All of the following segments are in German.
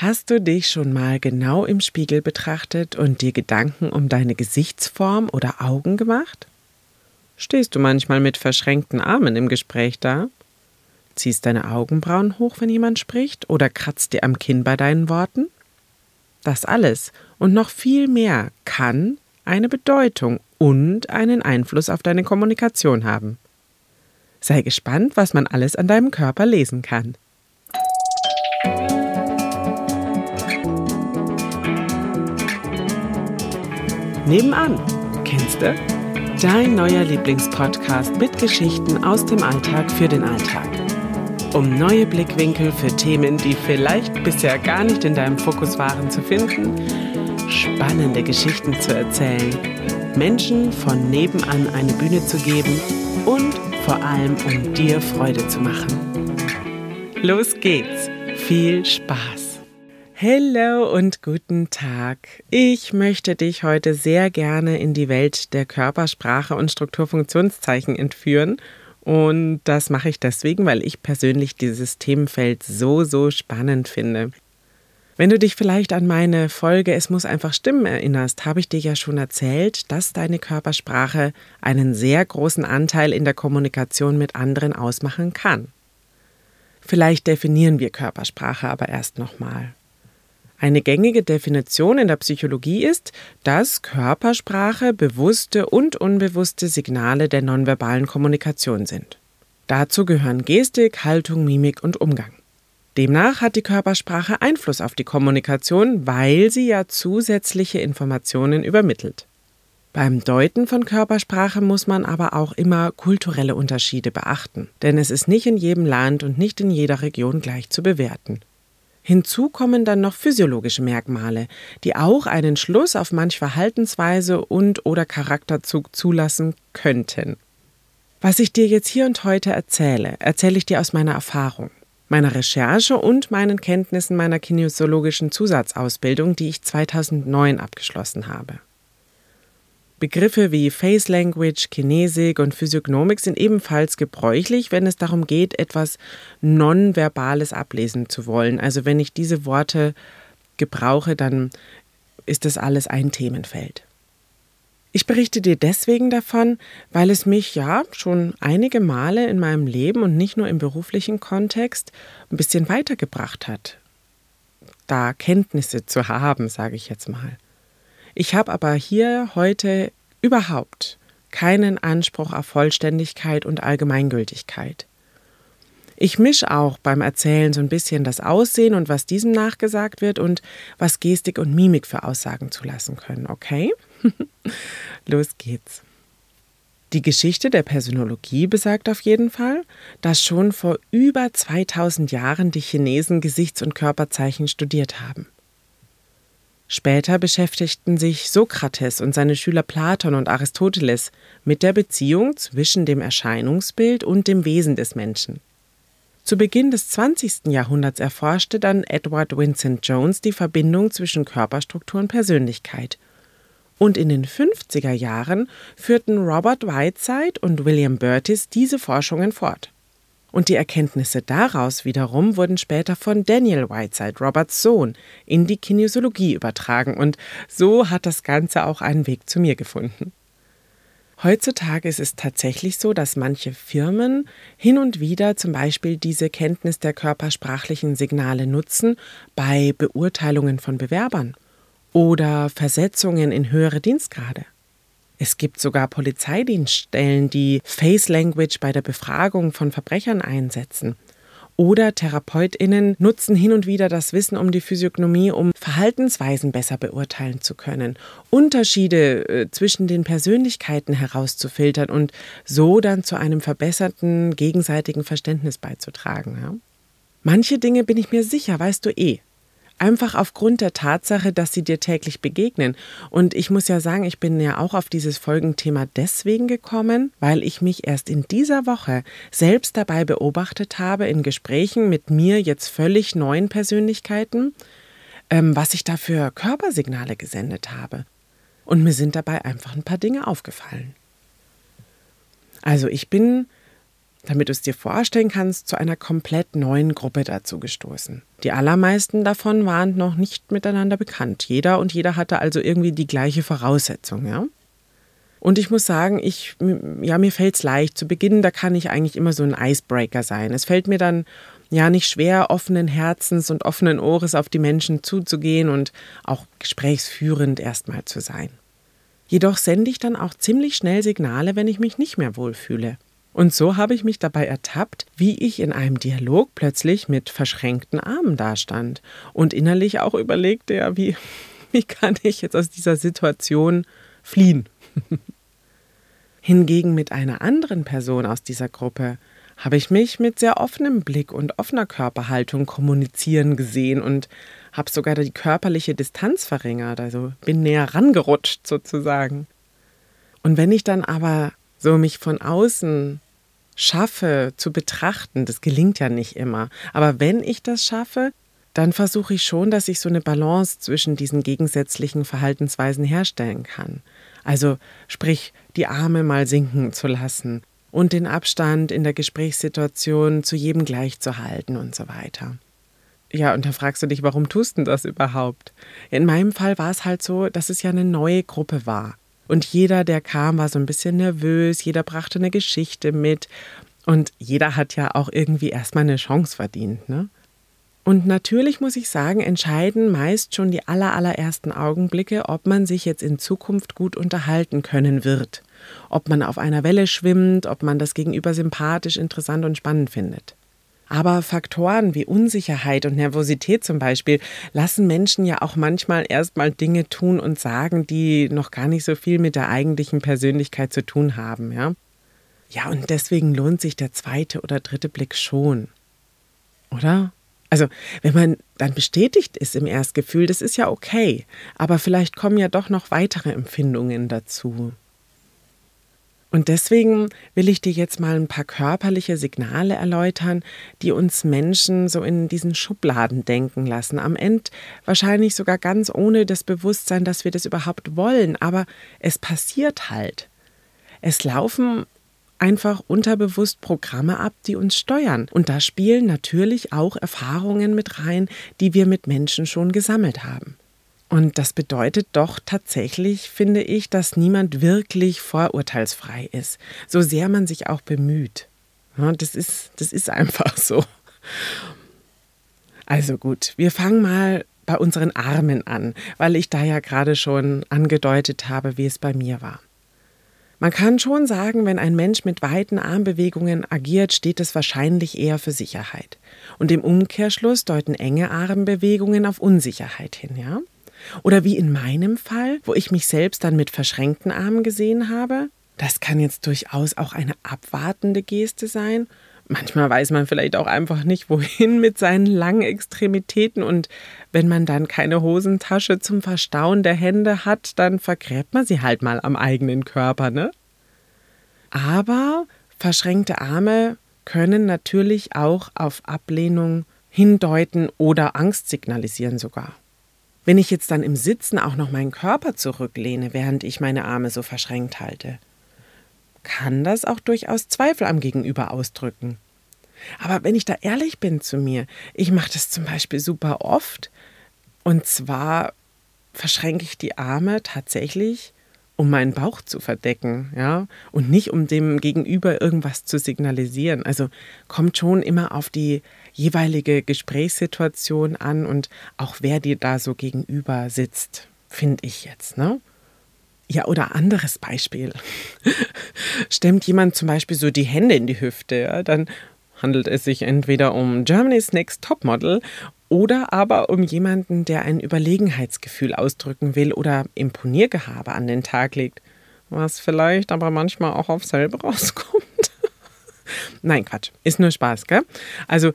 Hast du dich schon mal genau im Spiegel betrachtet und dir Gedanken um deine Gesichtsform oder Augen gemacht? Stehst du manchmal mit verschränkten Armen im Gespräch da? Ziehst deine Augenbrauen hoch, wenn jemand spricht, oder kratzt dir am Kinn bei deinen Worten? Das alles und noch viel mehr kann eine Bedeutung und einen Einfluss auf deine Kommunikation haben. Sei gespannt, was man alles an deinem Körper lesen kann. Nebenan, kennst du? Dein neuer Lieblingspodcast mit Geschichten aus dem Alltag für den Alltag. Um neue Blickwinkel für Themen, die vielleicht bisher gar nicht in deinem Fokus waren, zu finden, spannende Geschichten zu erzählen, Menschen von nebenan eine Bühne zu geben und vor allem um dir Freude zu machen. Los geht's! Viel Spaß! Hallo und guten Tag. Ich möchte dich heute sehr gerne in die Welt der Körpersprache und Strukturfunktionszeichen entführen. Und das mache ich deswegen, weil ich persönlich dieses Themenfeld so, so spannend finde. Wenn du dich vielleicht an meine Folge Es muss einfach stimmen erinnerst, habe ich dir ja schon erzählt, dass deine Körpersprache einen sehr großen Anteil in der Kommunikation mit anderen ausmachen kann. Vielleicht definieren wir Körpersprache aber erst nochmal. Eine gängige Definition in der Psychologie ist, dass Körpersprache bewusste und unbewusste Signale der nonverbalen Kommunikation sind. Dazu gehören Gestik, Haltung, Mimik und Umgang. Demnach hat die Körpersprache Einfluss auf die Kommunikation, weil sie ja zusätzliche Informationen übermittelt. Beim Deuten von Körpersprache muss man aber auch immer kulturelle Unterschiede beachten, denn es ist nicht in jedem Land und nicht in jeder Region gleich zu bewerten. Hinzu kommen dann noch physiologische Merkmale, die auch einen Schluss auf manch Verhaltensweise und oder Charakterzug zulassen könnten. Was ich dir jetzt hier und heute erzähle, erzähle ich dir aus meiner Erfahrung, meiner Recherche und meinen Kenntnissen meiner kinesiologischen Zusatzausbildung, die ich 2009 abgeschlossen habe. Begriffe wie Face Language, Kinesik und Physiognomik sind ebenfalls gebräuchlich, wenn es darum geht, etwas Nonverbales ablesen zu wollen. Also wenn ich diese Worte gebrauche, dann ist das alles ein Themenfeld. Ich berichte dir deswegen davon, weil es mich ja schon einige Male in meinem Leben und nicht nur im beruflichen Kontext ein bisschen weitergebracht hat, da Kenntnisse zu haben, sage ich jetzt mal. Ich habe aber hier heute überhaupt keinen Anspruch auf Vollständigkeit und Allgemeingültigkeit. Ich mische auch beim Erzählen so ein bisschen das Aussehen und was diesem nachgesagt wird und was Gestik und Mimik für Aussagen zulassen können, okay? Los geht's. Die Geschichte der Personologie besagt auf jeden Fall, dass schon vor über 2000 Jahren die Chinesen Gesichts- und Körperzeichen studiert haben. Später beschäftigten sich Sokrates und seine Schüler Platon und Aristoteles mit der Beziehung zwischen dem Erscheinungsbild und dem Wesen des Menschen. Zu Beginn des 20. Jahrhunderts erforschte dann Edward Vincent Jones die Verbindung zwischen Körperstruktur und Persönlichkeit. Und in den 50er Jahren führten Robert Whiteside und William Burtis diese Forschungen fort. Und die Erkenntnisse daraus wiederum wurden später von Daniel Whiteside, Roberts Sohn, in die Kinesiologie übertragen und so hat das Ganze auch einen Weg zu mir gefunden. Heutzutage ist es tatsächlich so, dass manche Firmen hin und wieder zum Beispiel diese Kenntnis der körpersprachlichen Signale nutzen bei Beurteilungen von Bewerbern oder Versetzungen in höhere Dienstgrade. Es gibt sogar Polizeidienststellen, die Face Language bei der Befragung von Verbrechern einsetzen. Oder Therapeutinnen nutzen hin und wieder das Wissen um die Physiognomie, um Verhaltensweisen besser beurteilen zu können, Unterschiede äh, zwischen den Persönlichkeiten herauszufiltern und so dann zu einem verbesserten gegenseitigen Verständnis beizutragen. Ja? Manche Dinge bin ich mir sicher, weißt du eh. Einfach aufgrund der Tatsache, dass sie dir täglich begegnen. Und ich muss ja sagen, ich bin ja auch auf dieses Folgenthema deswegen gekommen, weil ich mich erst in dieser Woche selbst dabei beobachtet habe in Gesprächen mit mir jetzt völlig neuen Persönlichkeiten, ähm, was ich da für Körpersignale gesendet habe. Und mir sind dabei einfach ein paar Dinge aufgefallen. Also ich bin damit du es dir vorstellen kannst, zu einer komplett neuen Gruppe dazu gestoßen. Die allermeisten davon waren noch nicht miteinander bekannt. Jeder und jeder hatte also irgendwie die gleiche Voraussetzung, ja. Und ich muss sagen, ich, ja, mir fällt es leicht. Zu Beginn, da kann ich eigentlich immer so ein Icebreaker sein. Es fällt mir dann ja nicht schwer, offenen Herzens und offenen Ohres auf die Menschen zuzugehen und auch gesprächsführend erstmal zu sein. Jedoch sende ich dann auch ziemlich schnell Signale, wenn ich mich nicht mehr wohlfühle. Und so habe ich mich dabei ertappt, wie ich in einem Dialog plötzlich mit verschränkten Armen dastand und innerlich auch überlegte, ja, wie, wie kann ich jetzt aus dieser Situation fliehen? Hingegen mit einer anderen Person aus dieser Gruppe habe ich mich mit sehr offenem Blick und offener Körperhaltung kommunizieren gesehen und habe sogar die körperliche Distanz verringert, also bin näher rangerutscht sozusagen. Und wenn ich dann aber so mich von außen schaffe zu betrachten, das gelingt ja nicht immer, aber wenn ich das schaffe, dann versuche ich schon, dass ich so eine Balance zwischen diesen gegensätzlichen Verhaltensweisen herstellen kann. Also sprich, die Arme mal sinken zu lassen und den Abstand in der Gesprächssituation zu jedem gleich zu halten und so weiter. Ja, und da fragst du dich, warum tust du das überhaupt? In meinem Fall war es halt so, dass es ja eine neue Gruppe war. Und jeder, der kam, war so ein bisschen nervös, jeder brachte eine Geschichte mit und jeder hat ja auch irgendwie erstmal eine Chance verdient, ne? Und natürlich muss ich sagen, entscheiden meist schon die allerallerersten Augenblicke, ob man sich jetzt in Zukunft gut unterhalten können wird, ob man auf einer Welle schwimmt, ob man das Gegenüber sympathisch, interessant und spannend findet. Aber Faktoren wie Unsicherheit und Nervosität zum Beispiel lassen Menschen ja auch manchmal erstmal Dinge tun und sagen, die noch gar nicht so viel mit der eigentlichen Persönlichkeit zu tun haben, ja. Ja, und deswegen lohnt sich der zweite oder dritte Blick schon. Oder? Also, wenn man dann bestätigt ist im Erstgefühl, das ist ja okay, aber vielleicht kommen ja doch noch weitere Empfindungen dazu. Und deswegen will ich dir jetzt mal ein paar körperliche Signale erläutern, die uns Menschen so in diesen Schubladen denken lassen. Am Ende wahrscheinlich sogar ganz ohne das Bewusstsein, dass wir das überhaupt wollen. Aber es passiert halt. Es laufen einfach unterbewusst Programme ab, die uns steuern. Und da spielen natürlich auch Erfahrungen mit rein, die wir mit Menschen schon gesammelt haben. Und das bedeutet doch tatsächlich, finde ich, dass niemand wirklich vorurteilsfrei ist, so sehr man sich auch bemüht. Das, ist, das ist einfach so. Also gut, wir fangen mal bei unseren Armen an, weil ich da ja gerade schon angedeutet habe, wie es bei mir war. Man kann schon sagen, wenn ein Mensch mit weiten Armbewegungen agiert, steht es wahrscheinlich eher für Sicherheit. Und im Umkehrschluss deuten enge Armbewegungen auf Unsicherheit hin, ja? Oder wie in meinem Fall, wo ich mich selbst dann mit verschränkten Armen gesehen habe. Das kann jetzt durchaus auch eine abwartende Geste sein. Manchmal weiß man vielleicht auch einfach nicht, wohin mit seinen langen Extremitäten und wenn man dann keine Hosentasche zum Verstauen der Hände hat, dann vergräbt man sie halt mal am eigenen Körper, ne? Aber verschränkte Arme können natürlich auch auf Ablehnung hindeuten oder Angst signalisieren sogar. Wenn ich jetzt dann im Sitzen auch noch meinen Körper zurücklehne, während ich meine Arme so verschränkt halte, kann das auch durchaus Zweifel am Gegenüber ausdrücken. Aber wenn ich da ehrlich bin zu mir, ich mache das zum Beispiel super oft, und zwar verschränke ich die Arme tatsächlich, um meinen Bauch zu verdecken, ja, und nicht um dem Gegenüber irgendwas zu signalisieren. Also kommt schon immer auf die jeweilige Gesprächssituation an und auch wer dir da so gegenüber sitzt, finde ich jetzt, ne? Ja, oder anderes Beispiel. Stemmt jemand zum Beispiel so die Hände in die Hüfte, ja, dann handelt es sich entweder um Germany's Next Topmodel oder aber um jemanden, der ein Überlegenheitsgefühl ausdrücken will oder Imponiergehabe an den Tag legt, was vielleicht aber manchmal auch auf selber rauskommt. Nein, Quatsch. Ist nur Spaß, gell? Also,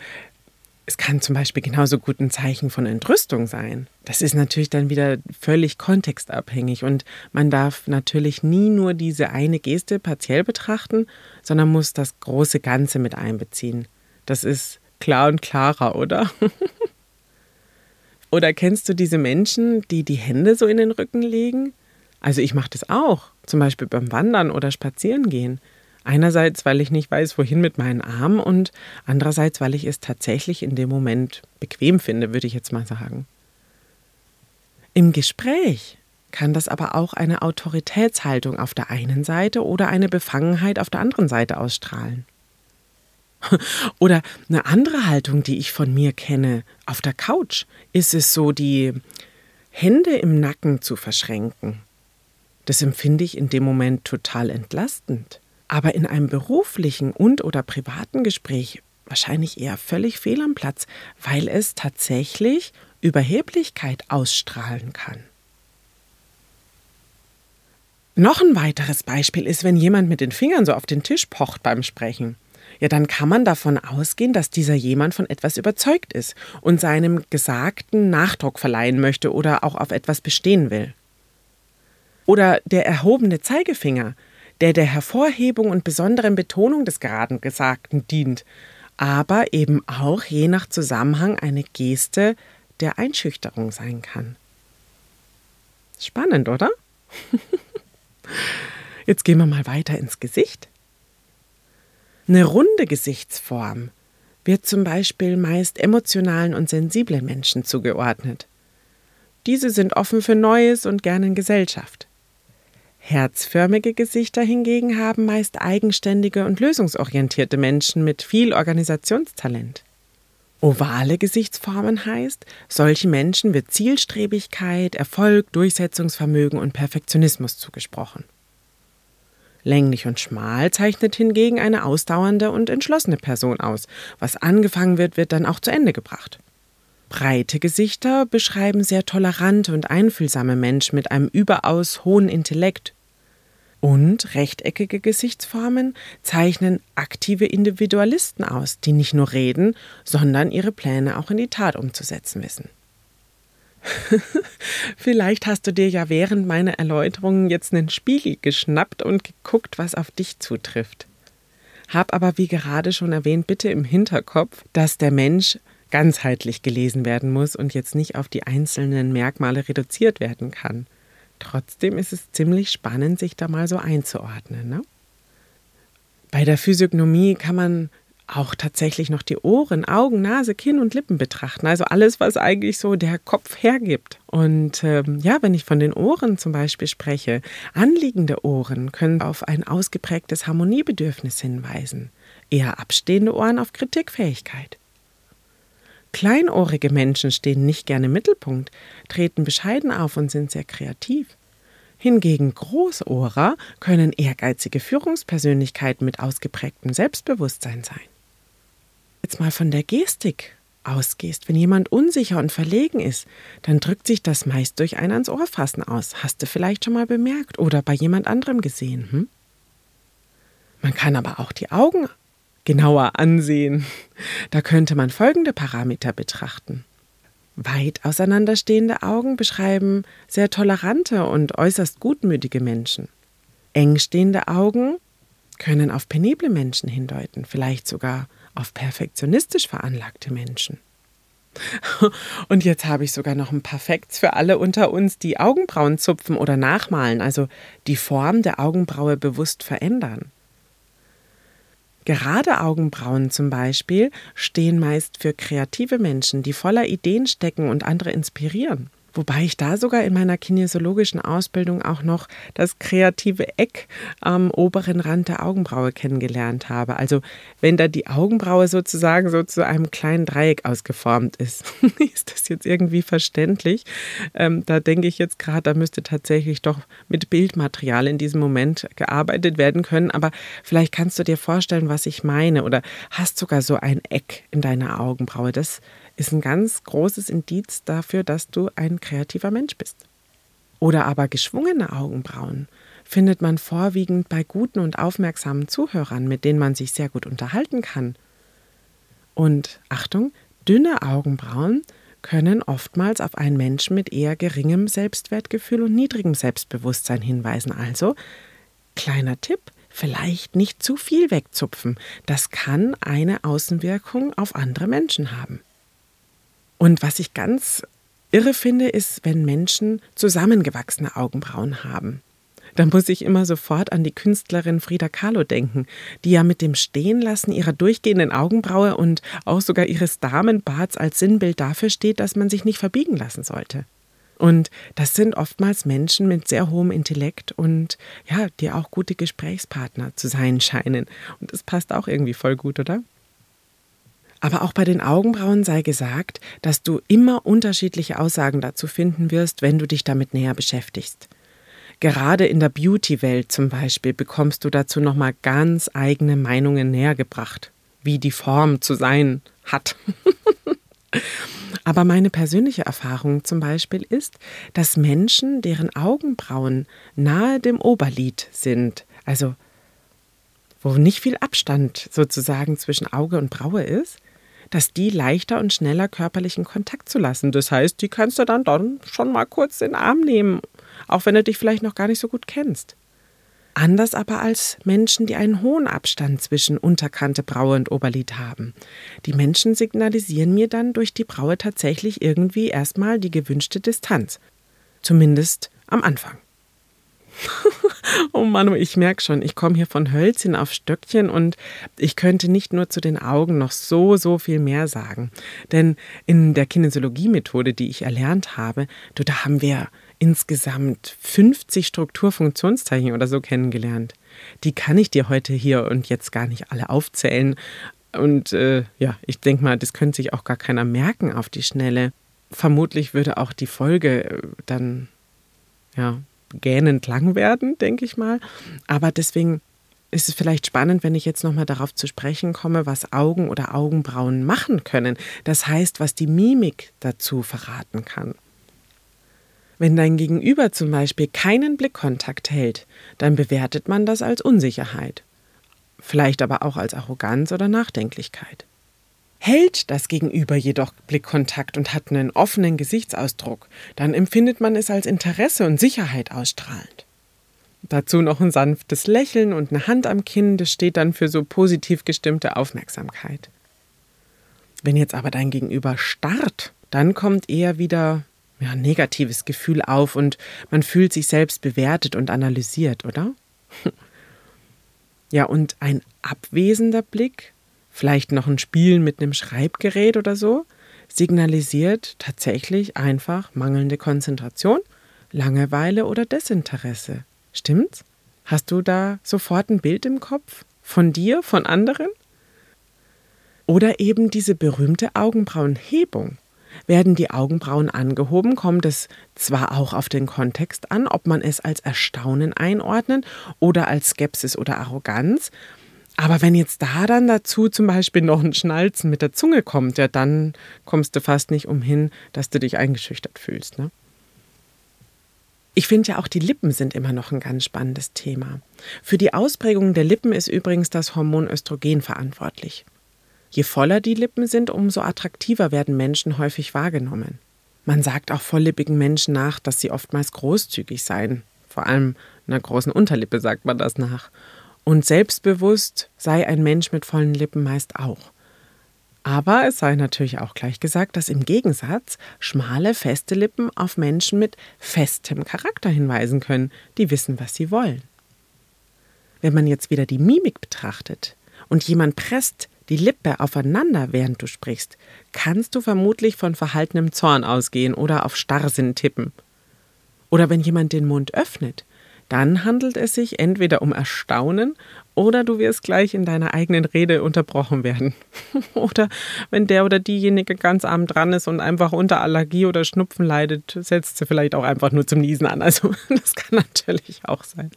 es kann zum Beispiel genauso gut ein Zeichen von Entrüstung sein. Das ist natürlich dann wieder völlig kontextabhängig und man darf natürlich nie nur diese eine Geste partiell betrachten, sondern muss das große Ganze mit einbeziehen. Das ist klar und klarer, oder? oder kennst du diese Menschen, die die Hände so in den Rücken legen? Also ich mache das auch, zum Beispiel beim Wandern oder Spazierengehen. Einerseits, weil ich nicht weiß, wohin mit meinen Armen und andererseits, weil ich es tatsächlich in dem Moment bequem finde, würde ich jetzt mal sagen. Im Gespräch kann das aber auch eine Autoritätshaltung auf der einen Seite oder eine Befangenheit auf der anderen Seite ausstrahlen. Oder eine andere Haltung, die ich von mir kenne, auf der Couch ist es so, die Hände im Nacken zu verschränken. Das empfinde ich in dem Moment total entlastend. Aber in einem beruflichen und oder privaten Gespräch wahrscheinlich eher völlig fehl am Platz, weil es tatsächlich Überheblichkeit ausstrahlen kann. Noch ein weiteres Beispiel ist, wenn jemand mit den Fingern so auf den Tisch pocht beim Sprechen. Ja, dann kann man davon ausgehen, dass dieser jemand von etwas überzeugt ist und seinem Gesagten Nachdruck verleihen möchte oder auch auf etwas bestehen will. Oder der erhobene Zeigefinger, der der Hervorhebung und besonderen Betonung des geraden Gesagten dient, aber eben auch je nach Zusammenhang eine Geste der Einschüchterung sein kann. Spannend, oder? Jetzt gehen wir mal weiter ins Gesicht. Eine runde Gesichtsform wird zum Beispiel meist emotionalen und sensiblen Menschen zugeordnet. Diese sind offen für Neues und gerne in Gesellschaft. Herzförmige Gesichter hingegen haben meist eigenständige und lösungsorientierte Menschen mit viel Organisationstalent. Ovale Gesichtsformen heißt, solchen Menschen wird Zielstrebigkeit, Erfolg, Durchsetzungsvermögen und Perfektionismus zugesprochen. Länglich und schmal zeichnet hingegen eine ausdauernde und entschlossene Person aus. Was angefangen wird, wird dann auch zu Ende gebracht. Breite Gesichter beschreiben sehr tolerante und einfühlsame Menschen mit einem überaus hohen Intellekt, und rechteckige Gesichtsformen zeichnen aktive Individualisten aus, die nicht nur reden, sondern ihre Pläne auch in die Tat umzusetzen wissen. Vielleicht hast du dir ja während meiner Erläuterungen jetzt einen Spiegel geschnappt und geguckt, was auf dich zutrifft. Hab aber, wie gerade schon erwähnt, bitte im Hinterkopf, dass der Mensch ganzheitlich gelesen werden muss und jetzt nicht auf die einzelnen Merkmale reduziert werden kann. Trotzdem ist es ziemlich spannend, sich da mal so einzuordnen. Ne? Bei der Physiognomie kann man auch tatsächlich noch die Ohren, Augen, Nase, Kinn und Lippen betrachten. Also alles, was eigentlich so der Kopf hergibt. Und ähm, ja, wenn ich von den Ohren zum Beispiel spreche, anliegende Ohren können auf ein ausgeprägtes Harmoniebedürfnis hinweisen. Eher abstehende Ohren auf Kritikfähigkeit. Kleinohrige Menschen stehen nicht gerne im Mittelpunkt, treten bescheiden auf und sind sehr kreativ. Hingegen Großohrer können ehrgeizige Führungspersönlichkeiten mit ausgeprägtem Selbstbewusstsein sein. Jetzt mal von der Gestik ausgehst, wenn jemand unsicher und verlegen ist, dann drückt sich das meist durch ein ans Ohr fassen aus. Hast du vielleicht schon mal bemerkt oder bei jemand anderem gesehen? Hm? Man kann aber auch die Augen genauer ansehen. Da könnte man folgende Parameter betrachten. Weit auseinanderstehende Augen beschreiben sehr tolerante und äußerst gutmütige Menschen. Engstehende Augen können auf penible Menschen hindeuten, vielleicht sogar auf perfektionistisch veranlagte Menschen. Und jetzt habe ich sogar noch ein paar Facts für alle unter uns, die Augenbrauen zupfen oder nachmalen, also die Form der Augenbraue bewusst verändern. Gerade Augenbrauen zum Beispiel stehen meist für kreative Menschen, die voller Ideen stecken und andere inspirieren. Wobei ich da sogar in meiner kinesiologischen Ausbildung auch noch das kreative Eck am oberen Rand der Augenbraue kennengelernt habe. Also wenn da die Augenbraue sozusagen so zu einem kleinen Dreieck ausgeformt ist. ist das jetzt irgendwie verständlich? Ähm, da denke ich jetzt gerade, da müsste tatsächlich doch mit Bildmaterial in diesem Moment gearbeitet werden können. Aber vielleicht kannst du dir vorstellen, was ich meine oder hast sogar so ein Eck in deiner Augenbraue. Das ist ein ganz großes Indiz dafür, dass du ein kreativer Mensch bist. Oder aber geschwungene Augenbrauen findet man vorwiegend bei guten und aufmerksamen Zuhörern, mit denen man sich sehr gut unterhalten kann. Und Achtung, dünne Augenbrauen können oftmals auf einen Menschen mit eher geringem Selbstwertgefühl und niedrigem Selbstbewusstsein hinweisen. Also, kleiner Tipp, vielleicht nicht zu viel wegzupfen. Das kann eine Außenwirkung auf andere Menschen haben. Und was ich ganz irre finde, ist, wenn Menschen zusammengewachsene Augenbrauen haben. Da muss ich immer sofort an die Künstlerin Frida Kahlo denken, die ja mit dem Stehenlassen ihrer durchgehenden Augenbraue und auch sogar ihres Damenbarts als Sinnbild dafür steht, dass man sich nicht verbiegen lassen sollte. Und das sind oftmals Menschen mit sehr hohem Intellekt und ja, die auch gute Gesprächspartner zu sein scheinen. Und das passt auch irgendwie voll gut, oder? Aber auch bei den Augenbrauen sei gesagt, dass du immer unterschiedliche Aussagen dazu finden wirst, wenn du dich damit näher beschäftigst. Gerade in der Beauty-Welt zum Beispiel bekommst du dazu nochmal ganz eigene Meinungen nähergebracht, wie die Form zu sein hat. Aber meine persönliche Erfahrung zum Beispiel ist, dass Menschen, deren Augenbrauen nahe dem Oberlid sind, also wo nicht viel Abstand sozusagen zwischen Auge und Braue ist, dass die leichter und schneller körperlichen Kontakt zu lassen. Das heißt, die kannst du dann, dann schon mal kurz in den Arm nehmen, auch wenn du dich vielleicht noch gar nicht so gut kennst. Anders aber als Menschen, die einen hohen Abstand zwischen Unterkante, Braue und Oberlid haben. Die Menschen signalisieren mir dann durch die Braue tatsächlich irgendwie erstmal die gewünschte Distanz. Zumindest am Anfang. oh Manu, ich merke schon, ich komme hier von Hölzchen auf Stöckchen und ich könnte nicht nur zu den Augen noch so, so viel mehr sagen. Denn in der Kinesiologie-Methode, die ich erlernt habe, du, da haben wir insgesamt 50 Strukturfunktionszeichen oder so kennengelernt. Die kann ich dir heute hier und jetzt gar nicht alle aufzählen. Und äh, ja, ich denke mal, das könnte sich auch gar keiner merken auf die Schnelle. Vermutlich würde auch die Folge äh, dann ja gähnend lang werden, denke ich mal. Aber deswegen ist es vielleicht spannend, wenn ich jetzt nochmal darauf zu sprechen komme, was Augen oder Augenbrauen machen können. Das heißt, was die Mimik dazu verraten kann. Wenn dein Gegenüber zum Beispiel keinen Blickkontakt hält, dann bewertet man das als Unsicherheit, vielleicht aber auch als Arroganz oder Nachdenklichkeit. Hält das Gegenüber jedoch Blickkontakt und hat einen offenen Gesichtsausdruck, dann empfindet man es als Interesse und Sicherheit ausstrahlend. Dazu noch ein sanftes Lächeln und eine Hand am Kinn, das steht dann für so positiv gestimmte Aufmerksamkeit. Wenn jetzt aber dein Gegenüber starrt, dann kommt eher wieder ja, negatives Gefühl auf und man fühlt sich selbst bewertet und analysiert, oder? ja, und ein abwesender Blick, vielleicht noch ein Spielen mit einem Schreibgerät oder so, signalisiert tatsächlich einfach mangelnde Konzentration, Langeweile oder Desinteresse. Stimmt's? Hast du da sofort ein Bild im Kopf? Von dir, von anderen? Oder eben diese berühmte Augenbrauenhebung. Werden die Augenbrauen angehoben, kommt es zwar auch auf den Kontext an, ob man es als Erstaunen einordnet oder als Skepsis oder Arroganz. Aber wenn jetzt da dann dazu zum Beispiel noch ein Schnalzen mit der Zunge kommt, ja, dann kommst du fast nicht umhin, dass du dich eingeschüchtert fühlst. Ne? Ich finde ja auch die Lippen sind immer noch ein ganz spannendes Thema. Für die Ausprägung der Lippen ist übrigens das Hormon Östrogen verantwortlich. Je voller die Lippen sind, umso attraktiver werden Menschen häufig wahrgenommen. Man sagt auch volllippigen Menschen nach, dass sie oftmals großzügig seien. Vor allem einer großen Unterlippe sagt man das nach. Und selbstbewusst sei ein Mensch mit vollen Lippen meist auch. Aber es sei natürlich auch gleich gesagt, dass im Gegensatz schmale, feste Lippen auf Menschen mit festem Charakter hinweisen können, die wissen, was sie wollen. Wenn man jetzt wieder die Mimik betrachtet und jemand presst die Lippe aufeinander, während du sprichst, kannst du vermutlich von verhaltenem Zorn ausgehen oder auf Starrsinn tippen. Oder wenn jemand den Mund öffnet, dann handelt es sich entweder um Erstaunen oder du wirst gleich in deiner eigenen Rede unterbrochen werden. oder wenn der oder diejenige ganz arm dran ist und einfach unter Allergie oder Schnupfen leidet, setzt sie vielleicht auch einfach nur zum Niesen an. Also das kann natürlich auch sein.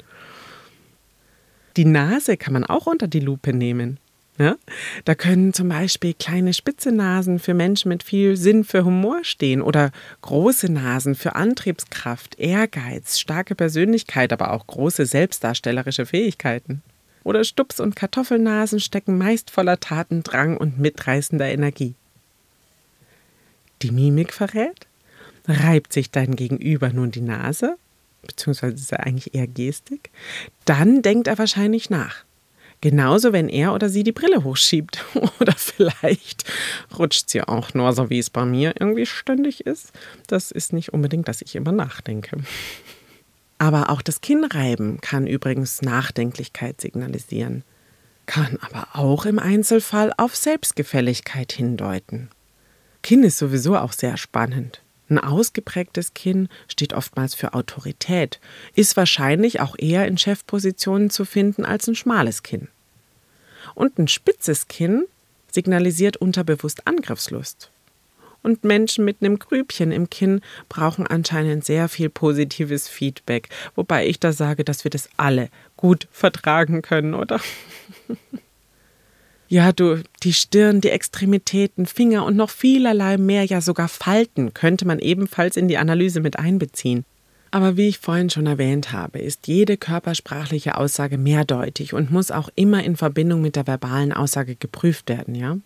Die Nase kann man auch unter die Lupe nehmen. Ja? Da können zum Beispiel kleine spitze Nasen für Menschen mit viel Sinn für Humor stehen oder große Nasen für Antriebskraft, Ehrgeiz, starke Persönlichkeit, aber auch große selbstdarstellerische Fähigkeiten. Oder Stups- und Kartoffelnasen stecken meist voller Tatendrang und mitreißender Energie. Die Mimik verrät, reibt sich dein Gegenüber nun die Nase, beziehungsweise ist er eigentlich eher Gestik, dann denkt er wahrscheinlich nach. Genauso, wenn er oder sie die Brille hochschiebt. Oder vielleicht rutscht sie auch nur, so wie es bei mir irgendwie ständig ist. Das ist nicht unbedingt, dass ich immer nachdenke. Aber auch das Kinnreiben kann übrigens Nachdenklichkeit signalisieren, kann aber auch im Einzelfall auf Selbstgefälligkeit hindeuten. Kinn ist sowieso auch sehr spannend. Ein ausgeprägtes Kinn steht oftmals für Autorität, ist wahrscheinlich auch eher in Chefpositionen zu finden als ein schmales Kinn. Und ein spitzes Kinn signalisiert unterbewusst Angriffslust. Und Menschen mit einem Grübchen im Kinn brauchen anscheinend sehr viel positives Feedback, wobei ich da sage, dass wir das alle gut vertragen können, oder? Ja, du, die Stirn, die Extremitäten, Finger und noch vielerlei mehr, ja sogar Falten könnte man ebenfalls in die Analyse mit einbeziehen. Aber wie ich vorhin schon erwähnt habe, ist jede körpersprachliche Aussage mehrdeutig und muss auch immer in Verbindung mit der verbalen Aussage geprüft werden, ja?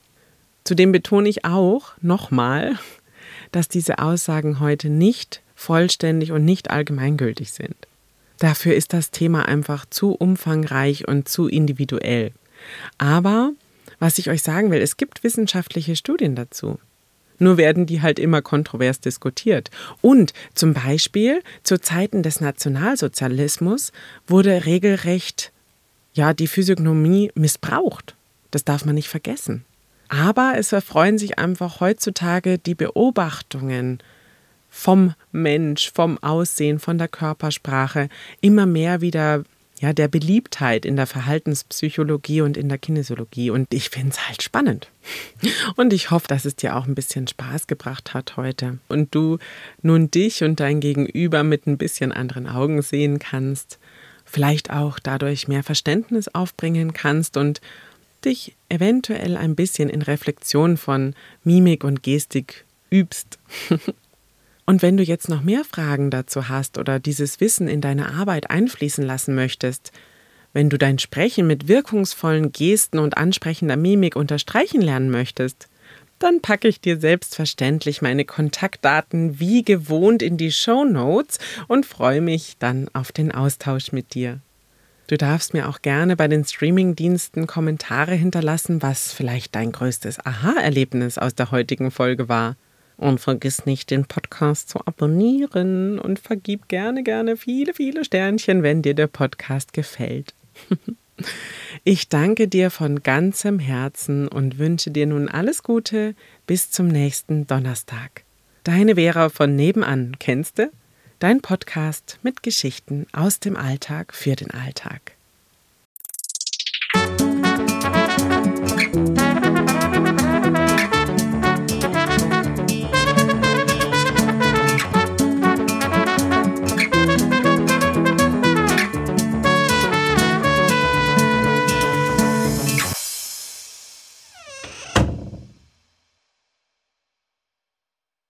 Zudem betone ich auch nochmal, dass diese Aussagen heute nicht vollständig und nicht allgemeingültig sind. Dafür ist das Thema einfach zu umfangreich und zu individuell. Aber was ich euch sagen will, es gibt wissenschaftliche Studien dazu. Nur werden die halt immer kontrovers diskutiert. Und zum Beispiel zu Zeiten des Nationalsozialismus wurde regelrecht ja die Physiognomie missbraucht. Das darf man nicht vergessen. Aber es erfreuen sich einfach heutzutage die Beobachtungen vom Mensch, vom Aussehen, von der Körpersprache immer mehr wieder ja, der Beliebtheit in der Verhaltenspsychologie und in der Kinesiologie. Und ich finde es halt spannend. Und ich hoffe, dass es dir auch ein bisschen Spaß gebracht hat heute. Und du nun dich und dein Gegenüber mit ein bisschen anderen Augen sehen kannst. Vielleicht auch dadurch mehr Verständnis aufbringen kannst und dich eventuell ein bisschen in Reflexion von Mimik und Gestik übst. Und wenn du jetzt noch mehr Fragen dazu hast oder dieses Wissen in deine Arbeit einfließen lassen möchtest, wenn du dein Sprechen mit wirkungsvollen Gesten und ansprechender Mimik unterstreichen lernen möchtest, dann packe ich dir selbstverständlich meine Kontaktdaten wie gewohnt in die Show Notes und freue mich dann auf den Austausch mit dir. Du darfst mir auch gerne bei den Streamingdiensten Kommentare hinterlassen, was vielleicht dein größtes Aha-Erlebnis aus der heutigen Folge war. Und vergiss nicht, den Podcast zu abonnieren und vergib gerne, gerne viele, viele Sternchen, wenn dir der Podcast gefällt. Ich danke dir von ganzem Herzen und wünsche dir nun alles Gute bis zum nächsten Donnerstag. Deine Vera von nebenan, kennst du? Dein Podcast mit Geschichten aus dem Alltag für den Alltag.